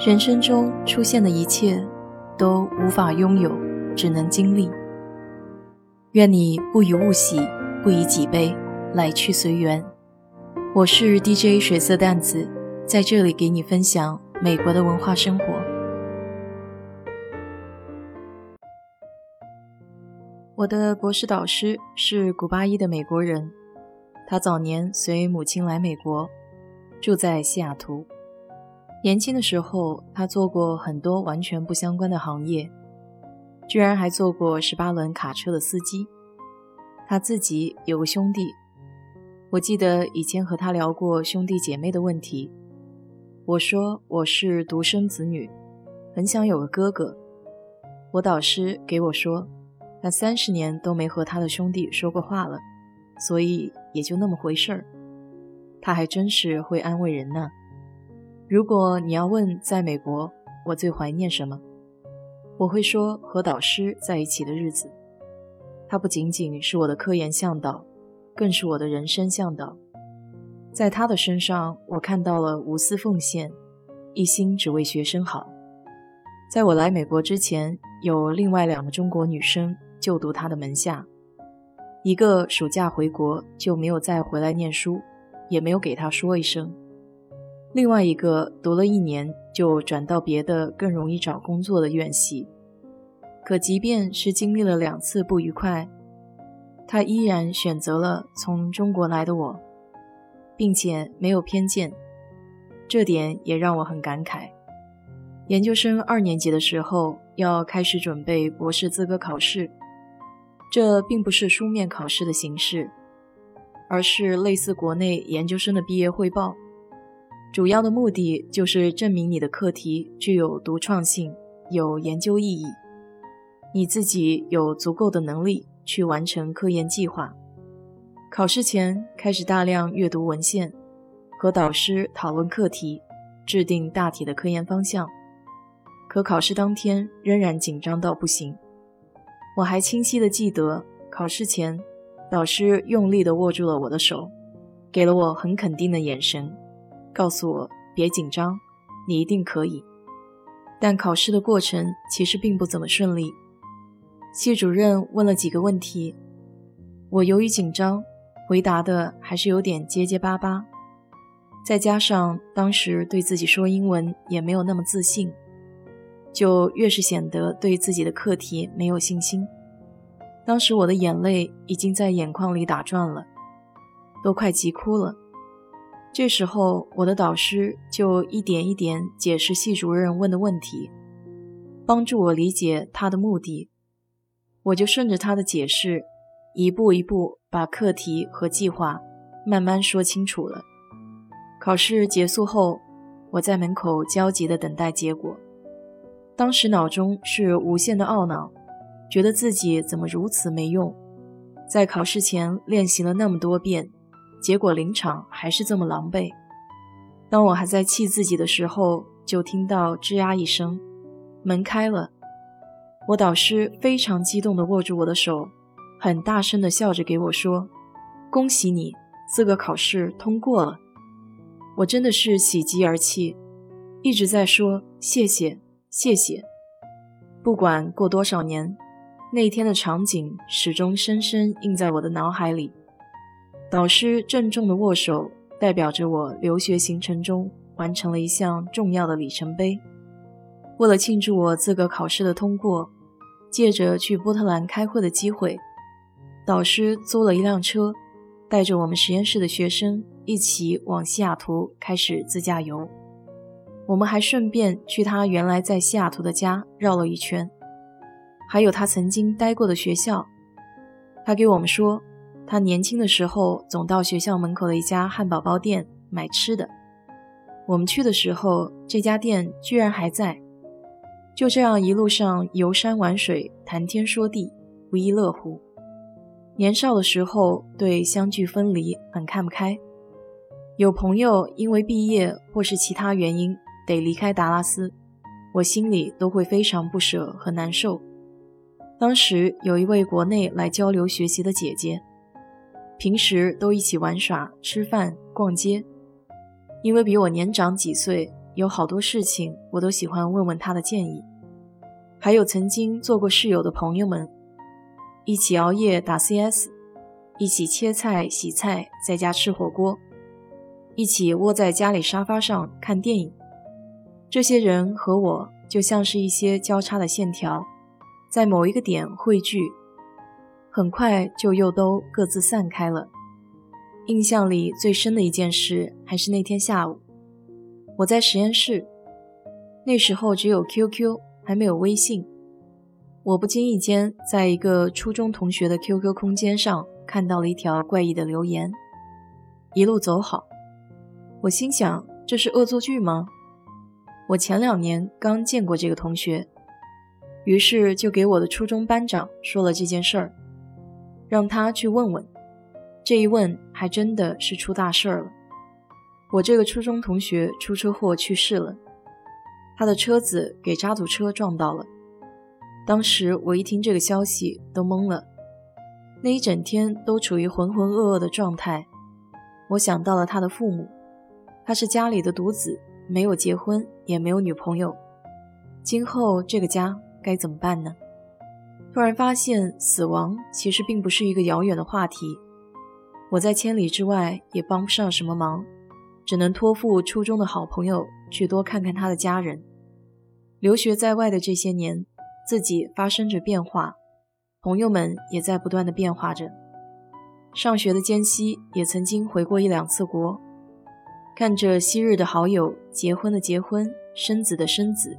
人生中出现的一切，都无法拥有，只能经历。愿你不以物喜，不以己悲，来去随缘。我是 DJ 水色淡子，在这里给你分享美国的文化生活。我的博士导师是古巴裔的美国人，他早年随母亲来美国，住在西雅图。年轻的时候，他做过很多完全不相关的行业，居然还做过十八轮卡车的司机。他自己有个兄弟，我记得以前和他聊过兄弟姐妹的问题。我说我是独生子女，很想有个哥哥。我导师给我说，他三十年都没和他的兄弟说过话了，所以也就那么回事儿。他还真是会安慰人呢。如果你要问在美国我最怀念什么，我会说和导师在一起的日子。他不仅仅是我的科研向导，更是我的人生向导。在他的身上，我看到了无私奉献，一心只为学生好。在我来美国之前，有另外两个中国女生就读他的门下，一个暑假回国就没有再回来念书，也没有给他说一声。另外一个读了一年就转到别的更容易找工作的院系，可即便是经历了两次不愉快，他依然选择了从中国来的我，并且没有偏见，这点也让我很感慨。研究生二年级的时候要开始准备博士资格考试，这并不是书面考试的形式，而是类似国内研究生的毕业汇报。主要的目的就是证明你的课题具有独创性、有研究意义，你自己有足够的能力去完成科研计划。考试前开始大量阅读文献，和导师讨论课题，制定大体的科研方向。可考试当天仍然紧张到不行。我还清晰的记得，考试前，导师用力地握住了我的手，给了我很肯定的眼神。告诉我别紧张，你一定可以。但考试的过程其实并不怎么顺利。系主任问了几个问题，我由于紧张，回答的还是有点结结巴巴。再加上当时对自己说英文也没有那么自信，就越是显得对自己的课题没有信心。当时我的眼泪已经在眼眶里打转了，都快急哭了。这时候，我的导师就一点一点解释系主任问的问题，帮助我理解他的目的。我就顺着他的解释，一步一步把课题和计划慢慢说清楚了。考试结束后，我在门口焦急地等待结果。当时脑中是无限的懊恼，觉得自己怎么如此没用，在考试前练习了那么多遍。结果临场还是这么狼狈。当我还在气自己的时候，就听到吱呀一声，门开了。我导师非常激动地握住我的手，很大声地笑着给我说：“恭喜你，资格考试通过了。”我真的是喜极而泣，一直在说谢谢谢谢。不管过多少年，那天的场景始终深深印在我的脑海里。导师郑重的握手，代表着我留学行程中完成了一项重要的里程碑。为了庆祝我资格考试的通过，借着去波特兰开会的机会，导师租了一辆车，带着我们实验室的学生一起往西雅图开始自驾游。我们还顺便去他原来在西雅图的家绕了一圈，还有他曾经待过的学校。他给我们说。他年轻的时候总到学校门口的一家汉堡包店买吃的。我们去的时候，这家店居然还在。就这样一路上游山玩水，谈天说地，不亦乐乎。年少的时候对相聚分离很看不开，有朋友因为毕业或是其他原因得离开达拉斯，我心里都会非常不舍和难受。当时有一位国内来交流学习的姐姐。平时都一起玩耍、吃饭、逛街，因为比我年长几岁，有好多事情我都喜欢问问他的建议，还有曾经做过室友的朋友们，一起熬夜打 CS，一起切菜洗菜，在家吃火锅，一起窝在家里沙发上看电影。这些人和我就像是一些交叉的线条，在某一个点汇聚，很快就又都各自散开了。印象里最深的一件事还是那天下午。我在实验室，那时候只有 QQ，还没有微信。我不经意间在一个初中同学的 QQ 空间上看到了一条怪异的留言：“一路走好。”我心想，这是恶作剧吗？我前两年刚见过这个同学，于是就给我的初中班长说了这件事儿，让他去问问。这一问，还真的是出大事儿了。我这个初中同学出车祸去世了，他的车子给渣土车撞到了。当时我一听这个消息都懵了，那一整天都处于浑浑噩噩的状态。我想到了他的父母，他是家里的独子，没有结婚，也没有女朋友。今后这个家该怎么办呢？突然发现死亡其实并不是一个遥远的话题，我在千里之外也帮不上什么忙。只能托付初中的好朋友去多看看他的家人。留学在外的这些年，自己发生着变化，朋友们也在不断的变化着。上学的间隙，也曾经回过一两次国，看着昔日的好友结婚的结婚，生子的生子，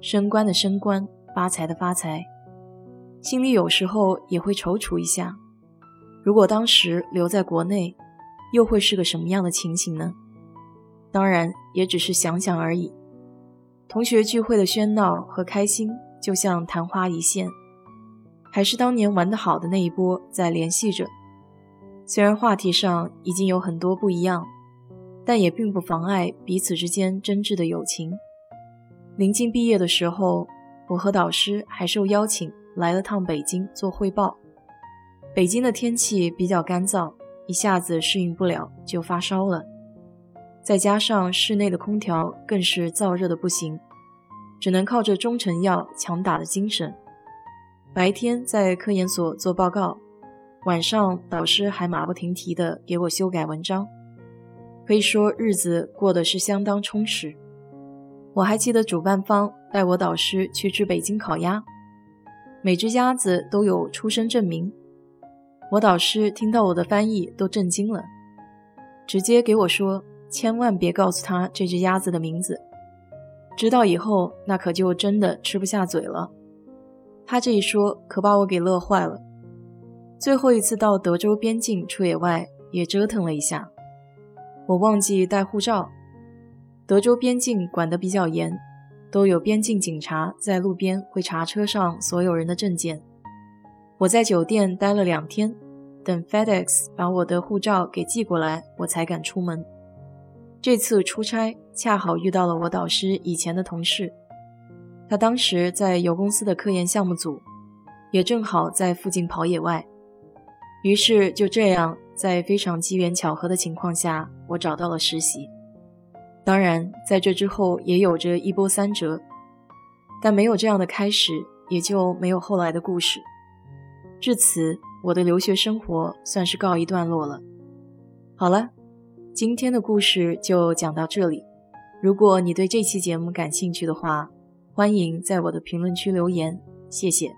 升官的升官，发财的发财，心里有时候也会踌躇一下：如果当时留在国内，又会是个什么样的情形呢？当然，也只是想想而已。同学聚会的喧闹和开心，就像昙花一现，还是当年玩得好的那一波在联系着。虽然话题上已经有很多不一样，但也并不妨碍彼此之间真挚的友情。临近毕业的时候，我和导师还受邀请来了趟北京做汇报。北京的天气比较干燥，一下子适应不了，就发烧了。再加上室内的空调更是燥热的不行，只能靠着中成药强打的精神。白天在科研所做报告，晚上导师还马不停蹄地给我修改文章，可以说日子过得是相当充实。我还记得主办方带我导师去吃北京烤鸭，每只鸭子都有出生证明。我导师听到我的翻译都震惊了，直接给我说。千万别告诉他这只鸭子的名字，知道以后那可就真的吃不下嘴了。他这一说可把我给乐坏了。最后一次到德州边境出野外也折腾了一下，我忘记带护照。德州边境管得比较严，都有边境警察在路边会查车上所有人的证件。我在酒店待了两天，等 FedEx 把我的护照给寄过来，我才敢出门。这次出差恰好遇到了我导师以前的同事，他当时在油公司的科研项目组，也正好在附近跑野外，于是就这样在非常机缘巧合的情况下，我找到了实习。当然，在这之后也有着一波三折，但没有这样的开始，也就没有后来的故事。至此，我的留学生活算是告一段落了。好了。今天的故事就讲到这里。如果你对这期节目感兴趣的话，欢迎在我的评论区留言，谢谢。